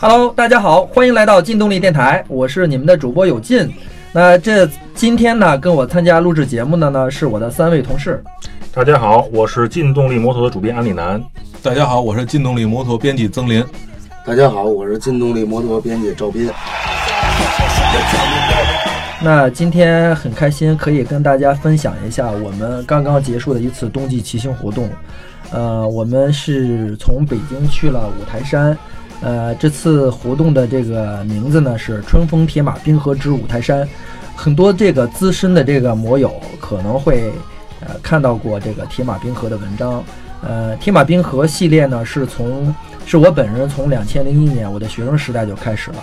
Hello，大家好，欢迎来到劲动力电台，我是你们的主播有劲。那这今天呢，跟我参加录制节目的呢是我的三位同事。大家好，我是劲动力摩托的主编安里南。大家好，我是劲动力摩托编辑曾林。大家好，我是劲动力摩托编辑赵斌。那今天很开心，可以跟大家分享一下我们刚刚结束的一次冬季骑行活动。呃，我们是从北京去了五台山。呃，这次活动的这个名字呢是“春风铁马冰河之五台山”。很多这个资深的这个摩友可能会呃看到过这个铁马冰河的文章。呃，铁马冰河系列呢是从是我本人从两千零一年我的学生时代就开始了。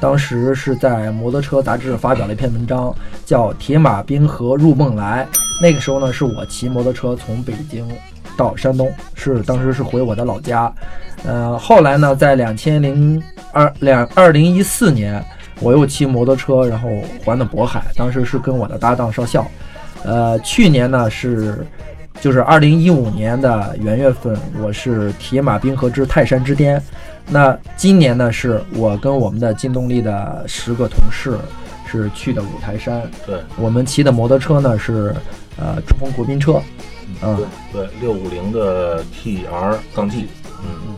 当时是在《摩托车》杂志发表了一篇文章，叫《铁马冰河入梦来》。那个时候呢，是我骑摩托车从北京到山东，是当时是回我的老家。呃，后来呢，在两千零二两二零一四年，我又骑摩托车，然后环的渤海。当时是跟我的搭档少校。呃，去年呢是就是二零一五年的元月份，我是铁马冰河之泰山之巅。那今年呢，是我跟我们的金动力的十个同事是去的五台山。对，我们骑的摩托车呢是呃珠峰国宾车，嗯，对，六五零的 TR 杠 G，嗯嗯。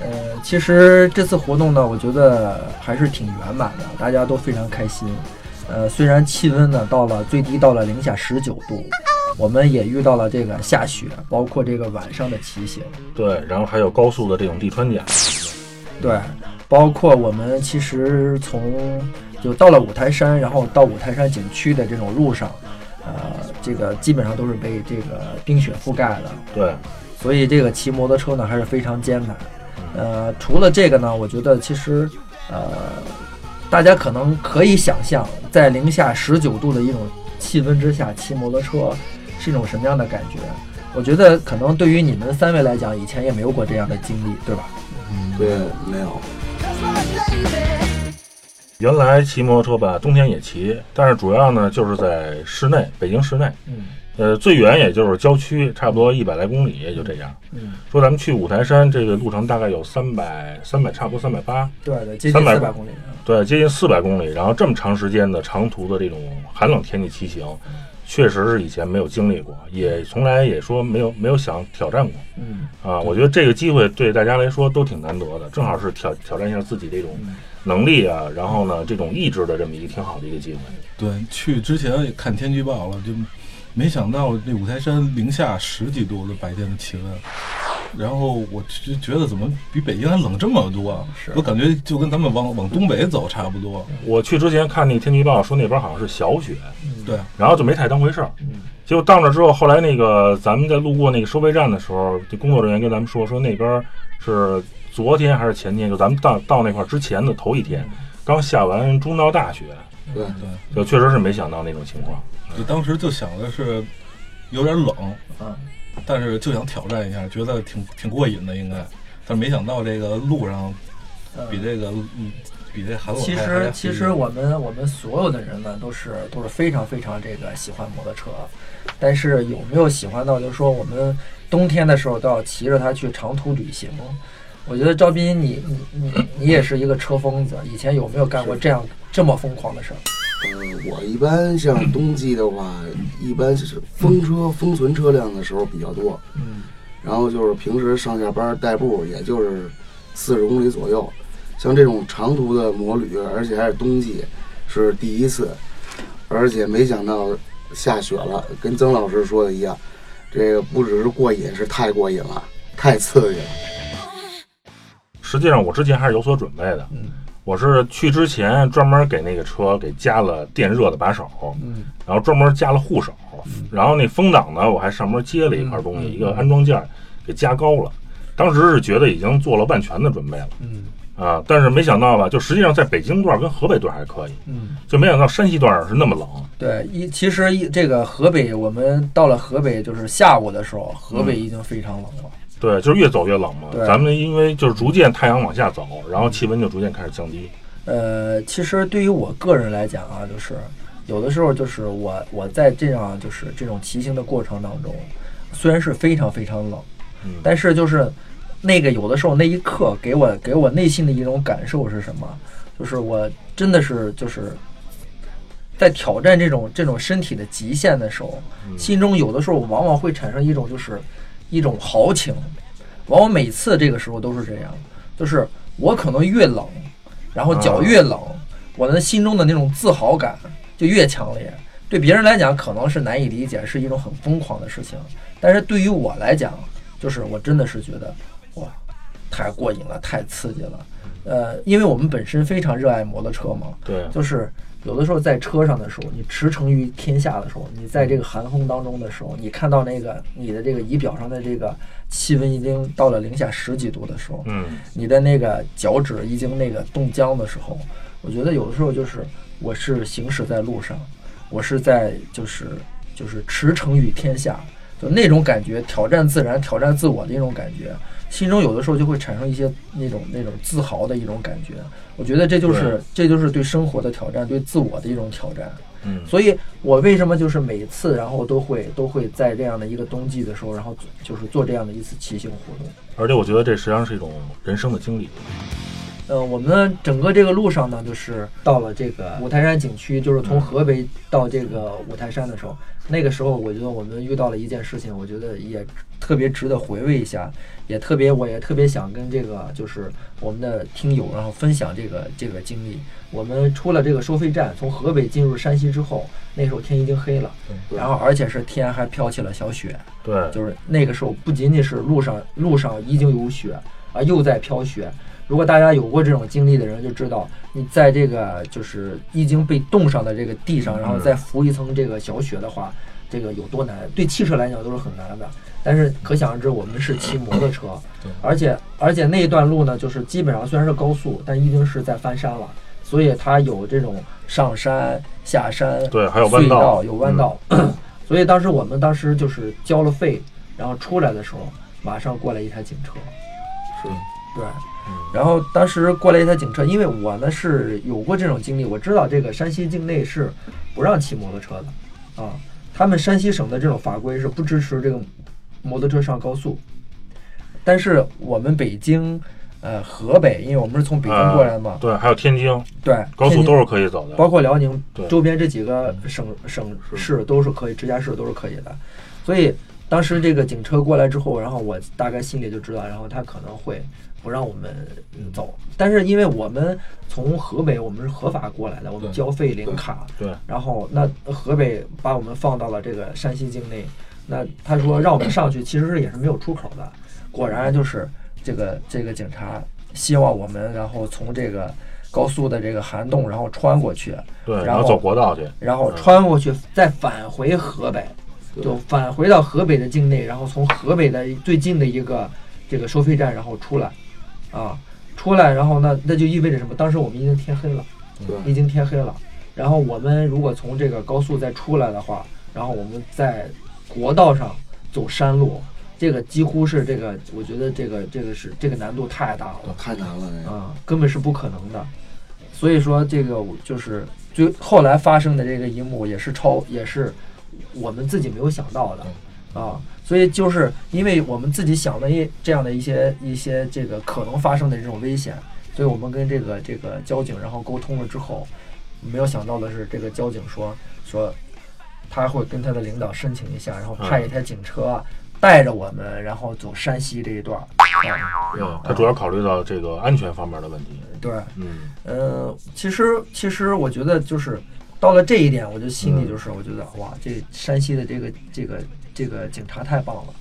呃，其实这次活动呢，我觉得还是挺圆满的，大家都非常开心。呃，虽然气温呢到了最低到了零下十九度，我们也遇到了这个下雪，包括这个晚上的骑行。对，然后还有高速的这种地穿甲。对，包括我们其实从就到了五台山，然后到五台山景区的这种路上，呃，这个基本上都是被这个冰雪覆盖的。对，所以这个骑摩托车呢还是非常艰难。呃，除了这个呢，我觉得其实，呃，大家可能可以想象，在零下十九度的一种气温之下骑摩托车是一种什么样的感觉。我觉得可能对于你们三位来讲，以前也没有过这样的经历，对吧？嗯，对，没有。原来骑摩托车吧，冬天也骑，但是主要呢就是在室内，北京市内。嗯。呃，最远也就是郊区，差不多一百来公里，也就这样。嗯，说咱们去五台山，这个路程大概有三百，三百差不多三百八。对对，接近四百公里。对，接近四百公里。然后这么长时间的长途的这种寒冷天气骑行，确实是以前没有经历过，也从来也说没有没有想挑战过。嗯啊，我觉得这个机会对大家来说都挺难得的，正好是挑挑战一下自己这种能力啊，然后呢这种意志的这么一个挺好的一个机会。对，去之前也看天气预报了，就。没想到这五台山零下十几度的白天的气温，然后我就觉得怎么比北京还冷这么多？我感觉就跟咱们往往东北走差不多。我去之前看那天气预报说那边好像是小雪，对，然后就没太当回事儿。结果到那之后，后来那个咱们在路过那个收费站的时候，这工作人员跟咱们说说那边是昨天还是前天，就咱们到到那块之前的头一天，刚下完中到大雪。对。对，就确实是没想到那种情况。就当时就想的是有点冷，嗯，但是就想挑战一下，觉得挺挺过瘾的应该，但是没想到这个路上比这个嗯比这还冷。其实其实我们我们所有的人呢都是都是非常非常这个喜欢摩托车，但是有没有喜欢到就是说我们冬天的时候都要骑着它去长途旅行？我觉得赵斌你你你你也是一个车疯子，以前有没有干过这样这么疯狂的事儿？嗯，我一般像冬季的话，一般是封车、封存车辆的时候比较多。嗯，然后就是平时上下班代步，也就是四十公里左右。像这种长途的摩旅，而且还是冬季，是第一次。而且没想到下雪了，跟曾老师说的一样，这个不只是过瘾，是太过瘾了，太刺激了。实际上，我之前还是有所准备的。嗯。我是去之前专门给那个车给加了电热的把手，嗯，然后专门加了护手，然后那风挡呢，我还上面接了一块东西，一个安装件，给加高了。当时是觉得已经做了万全的准备了，嗯，啊，但是没想到吧，就实际上在北京段跟河北段还可以，嗯，就没想到山西段是那么冷。对，一其实一这个河北，我们到了河北就是下午的时候，河北已经非常冷了。对，就是越走越冷嘛。咱们因为就是逐渐太阳往下走，然后气温就逐渐开始降低。呃，其实对于我个人来讲啊，就是有的时候就是我我在这样就是这种骑行的过程当中，虽然是非常非常冷，嗯但是就是那个有的时候那一刻给我给我内心的一种感受是什么？就是我真的是就是在挑战这种这种身体的极限的时候，心中有的时候往往会产生一种就是一种豪情，往往每次这个时候都是这样，就是我可能越冷，然后脚越冷，我的心中的那种自豪感就越强烈。对别人来讲可能是难以理解，是一种很疯狂的事情，但是对于我来讲，就是我真的是觉得哇，太过瘾了，太刺激了。呃，因为我们本身非常热爱摩托车嘛，对，就是有的时候在车上的时候，你驰骋于天下的时候，你在这个寒风当中的时候，你看到那个你的这个仪表上的这个气温已经到了零下十几度的时候，嗯，你的那个脚趾已经那个冻僵的时候，我觉得有的时候就是我是行驶在路上，我是在就是就是驰骋于天下，就那种感觉，挑战自然、挑战自我的一种感觉。心中有的时候就会产生一些那种那种自豪的一种感觉，我觉得这就是这就是对生活的挑战，对自我的一种挑战。嗯，所以我为什么就是每次然后都会都会在这样的一个冬季的时候，然后就是做这样的一次骑行活动。而且我觉得这实际上是一种人生的经历。呃，我们整个这个路上呢，就是到了这个五台山景区，就是从河北到这个五台山的时候，那个时候我觉得我们遇到了一件事情，我觉得也特别值得回味一下，也特别我也特别想跟这个就是我们的听友然后分享这个这个经历。我们出了这个收费站，从河北进入山西之后，那时候天已经黑了，然后而且是天还飘起了小雪，对，就是那个时候不仅仅是路上路上已经有雪啊，又在飘雪。如果大家有过这种经历的人就知道，你在这个就是已经被冻上的这个地上，然后再浮一层这个小雪的话，这个有多难？对汽车来讲都是很难的。但是可想而知，我们是骑摩托车，而且而且那一段路呢，就是基本上虽然是高速，但一定是在翻山了，所以它有这种上山下山，对，还有弯道，有弯道。所以当时我们当时就是交了费，然后出来的时候，马上过来一台警车，是，对。然后当时过来一台警车，因为我呢是有过这种经历，我知道这个山西境内是不让骑摩托车的，啊，他们山西省的这种法规是不支持这个摩托车上高速。但是我们北京、呃河北，因为我们是从北京过来的嘛，对，还有天津，对，高速都是可以走的，包括辽宁周边这几个省省市都是可以，直辖市都是可以的。所以当时这个警车过来之后，然后我大概心里就知道，然后他可能会。不让我们走，但是因为我们从河北，我们是合法过来的，我们交费领卡，对，然后那河北把我们放到了这个山西境内，那他说让我们上去，其实是也是没有出口的。果然就是这个这个警察希望我们，然后从这个高速的这个涵洞，然后穿过去，对，然后走国道去，然后穿过去再返回河北，就返回到河北的境内，然后从河北的最近的一个这个收费站，然后出来。啊，出来，然后那那就意味着什么？当时我们已经天黑了，已经天黑了。然后我们如果从这个高速再出来的话，然后我们在国道上走山路，这个几乎是这个，我觉得这个这个是这个难度太大了，太难了啊，根本是不可能的。所以说这个就是最后来发生的这个一幕，也是超，也是我们自己没有想到的啊。所以就是因为我们自己想的一这样的一些一些这个可能发生的这种危险，所以我们跟这个这个交警然后沟通了之后，没有想到的是这个交警说说他会跟他的领导申请一下，然后派一台警车带着我们，然后走山西这一段。嗯，他主要考虑到这个安全方面的问题。对，嗯，呃，其实其实我觉得就是到了这一点，我就心里就是我觉得哇，这山西的这个这个。这个警察太棒了，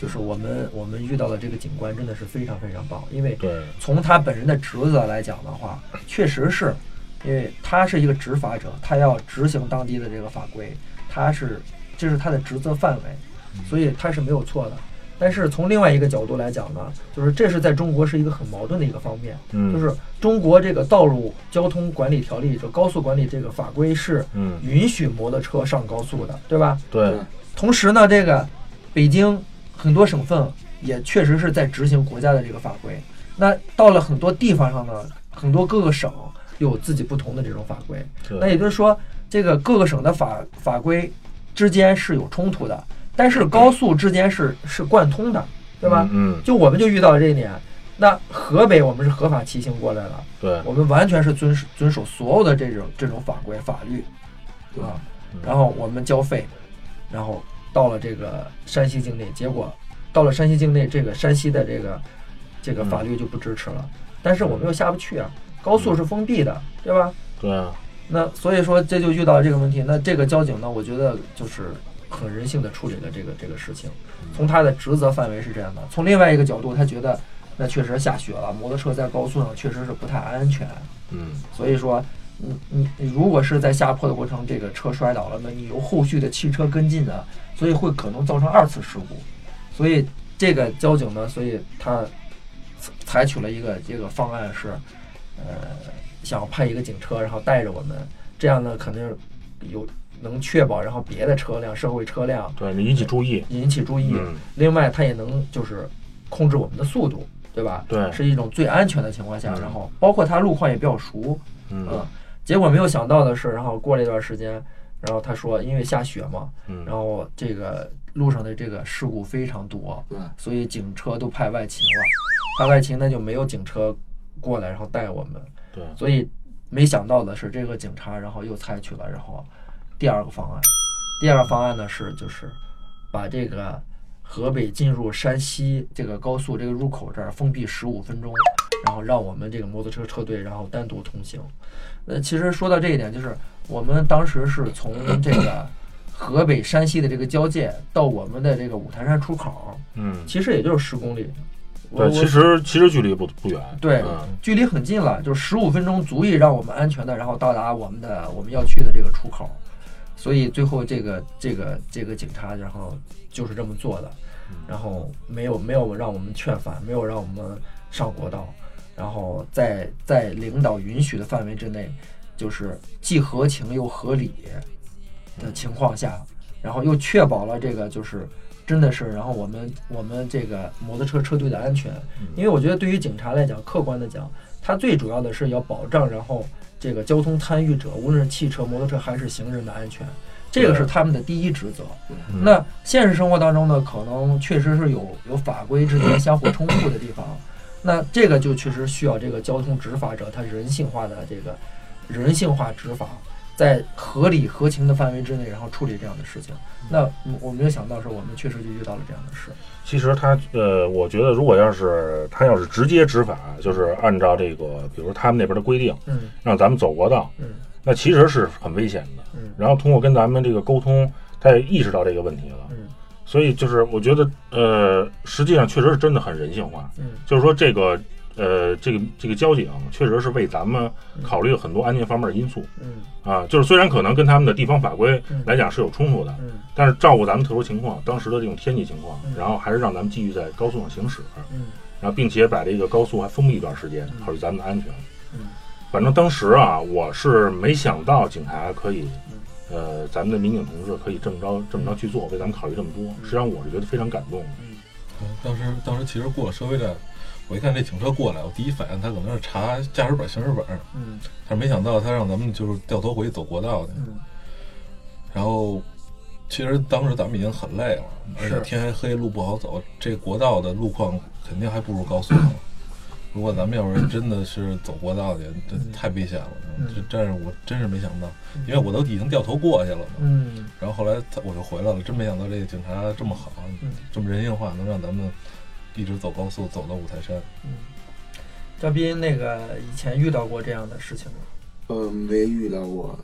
就是我们我们遇到的这个警官真的是非常非常棒，因为从他本人的职责来讲的话，确实是，因为他是一个执法者，他要执行当地的这个法规，他是这是他的职责范围，所以他是没有错的。但是从另外一个角度来讲呢，就是这是在中国是一个很矛盾的一个方面，就是中国这个道路交通管理条例，就高速管理这个法规是允许摩托车上高速的，对吧？对。同时呢，这个北京很多省份也确实是在执行国家的这个法规。那到了很多地方上呢，很多各个省有自己不同的这种法规。那也就是说，这个各个省的法法规之间是有冲突的，但是高速之间是是贯通的，对吧？嗯，就我们就遇到这一点。那河北我们是合法骑行过来了，对，我们完全是遵守遵守所有的这种这种法规法律，对吧？然后我们交费，然后到了这个山西境内，结果到了山西境内，这个山西的这个这个法律就不支持了。但是我们又下不去啊，高速是封闭的，对吧？对啊，那所以说这就遇到这个问题。那这个交警呢，我觉得就是很人性的处理了这个这个事情。从他的职责范围是这样的，从另外一个角度，他觉得那确实下雪了，摩托车在高速上确实是不太安全。嗯，所以说，你你你如果是在下坡的过程，这个车摔倒了，那你有后续的汽车跟进的，所以会可能造成二次事故。所以这个交警呢，所以他采取了一个这个方案是，呃，想派一个警车，然后带着我们，这样呢肯定有能确保，然后别的车辆、社会车辆对你引起注意，引起注意。嗯。另外，它也能就是控制我们的速度，对吧？对。是一种最安全的情况下，嗯。然后包括它路况也比较熟，嗯。嗯，结果没有想到的是，然后过了一段时间，然后他说因为下雪嘛，嗯。然后这个路上的这个事故非常多，嗯，所以警车都派外勤了，派外勤那就没有警车过来然后带我们，对，所以没想到的是这个警察然后又采取了然后第二个方案，第二个方案呢是就是把这个河北进入山西这个高速这个入口这儿封闭十五分钟，然后让我们这个摩托车车队然后单独通行。呃，其实说到这一点，就是我们当时是从这个河北山西的这个交界到我们的这个五台山出口，嗯，其实也就是十公里。我对，其实其实距离不不远，对嗯距离很近了，就是十五分钟足以让我们安全的，然后到达我们的我们要去的这个出口。所以最后这个这个这个警察，然后就是这么做的，然后没有没有让我们劝返，没有让我们上国道，然后在在领导允许的范围之内，就是既合情又合理的情况下，然后又确保了这个就是真的是，然后我们我们这个摩托车车队的安全，因为我觉得对于警察来讲，客观的讲，他最主要的是要保障然后这个交通参与者，无论是汽车、摩托车还是行人的安全，这个是他们的第一职责。嗯。那现实生活当中呢，可能确实是有有法规之间相互冲突的地方，那这个就确实需要这个交通执法者他人性化的这个人性化执法，在合理合情的范围之内，然后处理这样的事情。那嗯我没有想到是我们确实就遇到了这样的事。其实他呃，我觉得如果要是他要是直接执法，就是按照这个，比如他们那边的规定，嗯让咱们走国道，嗯那其实是很危险的。嗯然后通过跟咱们这个沟通，他也意识到这个问题了。嗯所以就是我觉得，呃，实际上确实是真的很人性化。嗯就是说这个，呃，这个这个交警确实是为咱们考虑了很多安全方面的因素嗯啊。就是虽然可能跟他们的地方法规嗯来讲是有冲突的，嗯但是照顾咱们特殊情况，当时的这种天气情况嗯，然后还是让咱们继续在高速上行驶，嗯然后并且把这个高速还封闭一段时间，考虑咱们的安全。嗯反正当时啊，我是没想到警察可以，呃，咱们的民警同志可以这么着这么着去做，为咱们考虑这么多。实际上我是觉得非常感动的。嗯当时当时其实过了收费站，我一看这警车过来，我第一反应他可能是查驾驶本、行驶本，嗯但是没想到他让咱们就是掉头回去走国道去。嗯然后其实当时咱们已经很累了，而且天还黑，路不好走，这国道的路况肯定还不如高速呢。如果咱们要是真的是走国道去，这太危险了。嗯这真是我真是没想到，因为我都已经掉头过去了嘛。嗯然后后来我就回来了，真没想到这个警察这么好，嗯这么人性化，能让咱们一直走高速走到五台山。嗯，张斌那个以前遇到过这样的事情吗？呃，没遇到过，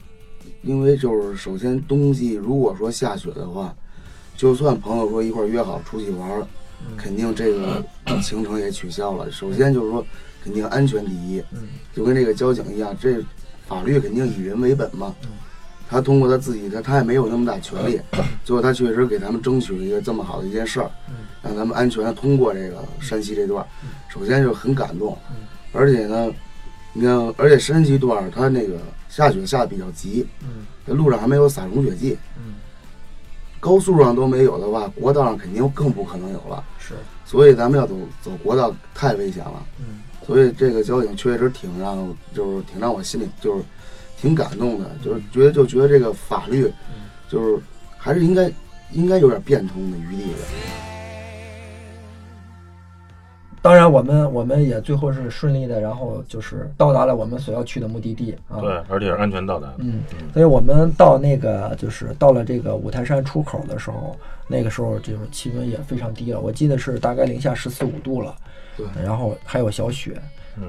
因为就是首先冬季如果说下雪的话，就算朋友说一块儿约好出去玩肯定这个行程也取消了。首先就是说，肯定安全第一，嗯就跟这个交警一样，这法律肯定以人为本嘛嗯。他通过他自己的，他也没有那么大权利，最后他确实给咱们争取了一个这么好的一件事儿，嗯让咱们安全的通过这个山西这段。首先就很感动嗯，而且呢，你看，而且山西段儿它那个下雪下的比较急，嗯这路上还没有撒融雪剂，嗯，高速上都没有的话，国道上肯定更不可能有了。是，所以咱们要走走国道太危险了。嗯所以这个交警确实挺让，就是挺让我心里就是挺感动的，就是觉得就觉得这个法律就是还是应该应该有点变通的余地的。当然我们我们也最后是顺利的，然后就是到达了我们所要去的目的地啊。对，而且是安全到达。嗯，所以我们到那个就是到了这个五台山出口的时候，那个时候就是气温也非常低了，我记得是大概零下十四五度了。对，然后还有小雪。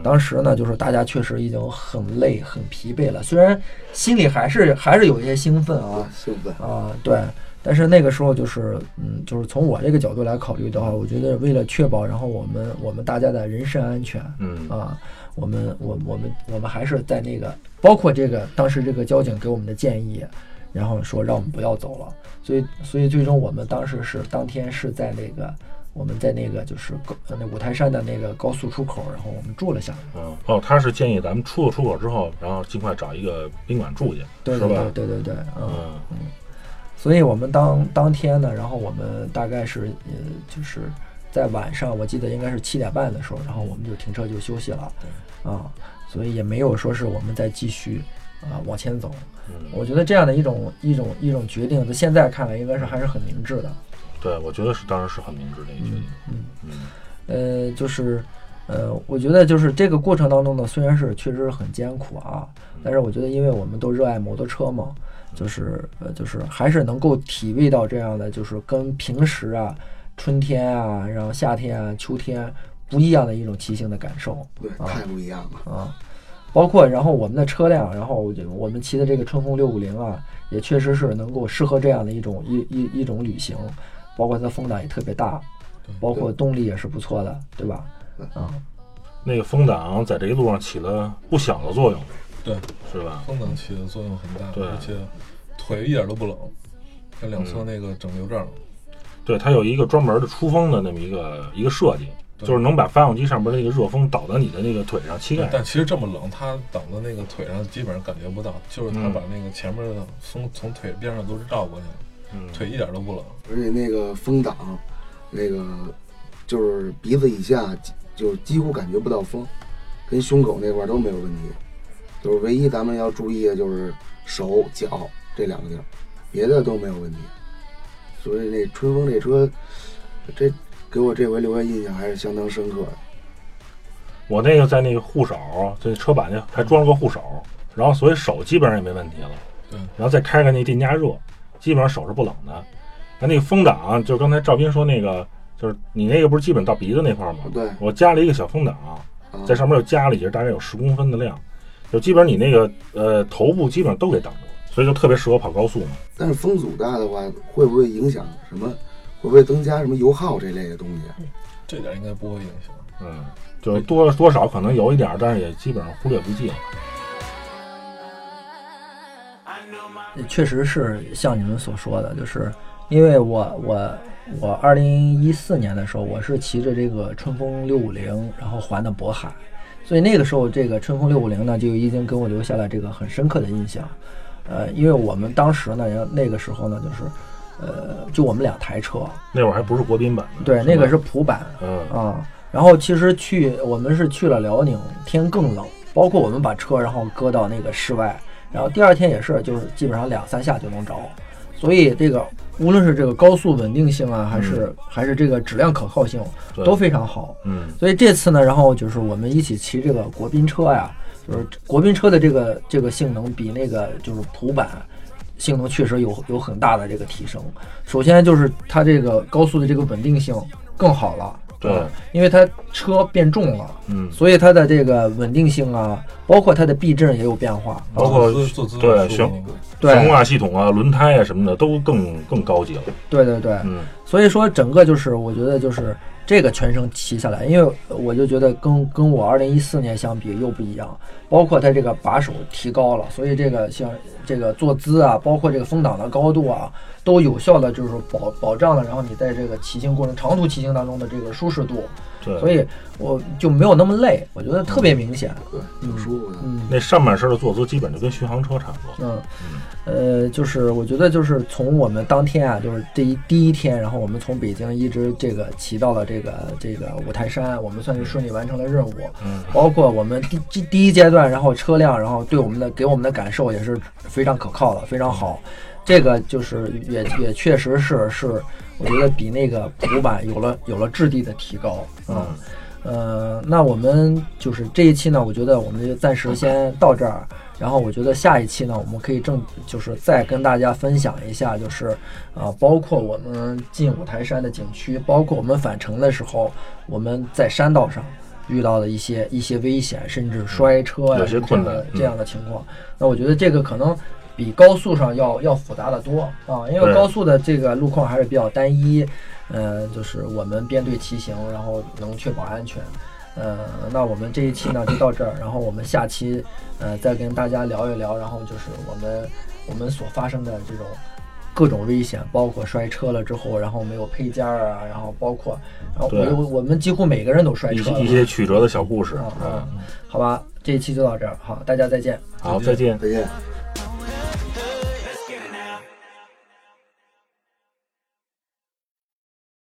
当时呢，就是大家确实已经很累、很疲惫了，虽然心里还是还是有一些兴奋啊，兴奋。啊，对。但是那个时候就是，嗯，就是从我这个角度来考虑的话，我觉得为了确保，然后我们我们大家的人身安全，嗯啊，我们我我们我们还是在那个，包括这个当时这个交警给我们的建议，然后说让我们不要走了，所以所以最终我们当时是当天是在那个我们在那个就是高那五台山的那个高速出口，然后我们住了下来。嗯哦，他是建议咱们出了出口之后，然后尽快找一个宾馆住去，对对对对对，嗯嗯。所以我们当当天呢，然后我们大概是呃，就是在晚上，我记得应该是七点半的时候，然后我们就停车就休息了，啊，所以也没有说是我们再继续啊往前走。我觉得这样的一种一种一种决定，在现在看来应该是还是很明智的。对，我觉得是当然是很明智的一个决定。嗯嗯呃，就是呃，我觉得就是这个过程当中呢，虽然是确实是很艰苦啊，但是我觉得因为我们都热爱摩托车嘛。就是呃，就是还是能够体味到这样的，就是跟平时啊，春天啊，然后夏天啊，秋天不一样的一种骑行的感受。对，太不一样了啊！包括然后我们的车辆，然后我们骑的这个春风六五零啊，也确实是能够适合这样的一种一一一种旅行。包括它风挡也特别大，包括动力也是不错的，对吧？啊，那个风挡在这一路上起了不小的作用。对，是吧？风挡起的作用很大，对，而且腿一点都不冷，它两侧那个整流罩，对，它有一个专门的出风的那么一个一个设计，就是能把发动机上边那个热风导到你的那个腿上、膝盖。但其实这么冷，它挡到那个腿上基本上感觉不到，就是它把那个前面的风从腿边上都是绕过去了，腿一点都不冷。而且那个风挡，那个就是鼻子以下就几乎感觉不到风，跟胸口那块都没有问题。就是唯一咱们要注意的就是手脚这两个地儿，别的都没有问题。所以那春风这车，这给我这回留下印象还是相当深刻的。我那个在那个护手，这车板上还装了个护手，然后所以手基本上也没问题了。嗯，然后再开开那电加热，基本上手是不冷的。那那个风挡，就是刚才赵斌说那个，就是你那个不是基本到鼻子那块吗？对，我加了一个小风挡，在上面又加了一节，大概有十公分的量。就基本上你那个呃头部基本上都给挡住了，所以就特别适合跑高速嘛。但是风阻大的话，会不会影响什么？会不会增加什么油耗这类的东西？这点应该不会影响。嗯，就是多多少可能有一点，但是也基本上忽略不计了。确实是像你们所说的，就是因为我我我二零一四年的时候，我是骑着这个春风六五零，然后环的渤海。所以那个时候，这个春风六五零呢，就已经给我留下了这个很深刻的印象。呃，因为我们当时呢，那个时候呢，就是，呃，就我们两台车。那会儿还不是国宾版。对，那个是普版。嗯啊，然后其实去我们是去了辽宁，天更冷，包括我们把车然后搁到那个室外，然后第二天也是，就是基本上两三下就能着。所以这个无论是这个高速稳定性啊，还是还是这个质量可靠性都非常好。嗯，所以这次呢，然后就是我们一起骑这个国宾车呀，就是国宾车的这个这个性能比那个就是普版性能确实有有很大的这个提升。首先就是它这个高速的这个稳定性更好了。对，因为它车变重了，嗯，所以它的这个稳定性啊，包括它的避震也有变化，包括对悬悬挂系统啊、轮胎啊什么的都更更高级了。对对对，嗯，所以说整个就是我觉得就是这个全程骑下来，因为我就觉得跟跟我二零一四年相比又不一样，包括它这个把手提高了，所以这个像这个坐姿啊，包括这个风挡的高度啊。都有效的就是保保障了，然后你在这个骑行过程、长途骑行当中的这个舒适度，对，所以我就没有那么累，我觉得特别明显，对，挺舒服的。嗯，那上半身的坐姿基本就跟巡航车差不多。嗯，呃，就是我觉得就是从我们当天啊，就是这一第一天，然后我们从北京一直这个骑到了这个这个五台山，我们算是顺利完成了任务。嗯，包括我们第第第一阶段，然后车辆，然后对我们的给我们的感受也是非常可靠的，非常好。这个就是也也确实是是，我觉得比那个古板有了有了质地的提高啊，呃，那我们就是这一期呢，我觉得我们就暂时先到这儿。然后我觉得下一期呢，我们可以正就是再跟大家分享一下，就是啊，包括我们进五台山的景区，包括我们返程的时候，我们在山道上遇到的一些一些危险，甚至摔车呀、有些困难这样的情况。那我觉得这个可能比高速上要要复杂的多啊，因为高速的这个路况还是比较单一，呃，就是我们编队骑行，然后能确保安全。呃，那我们这一期呢就到这儿，然后我们下期呃再跟大家聊一聊，然后就是我们我们所发生的这种各种危险，包括摔车了之后，然后没有配件儿啊，然后包括然后对我我们几乎每个人都摔车了一些曲折的小故事啊啊。啊，好吧，这一期就到这儿，好，大家再见。好，再见。再见。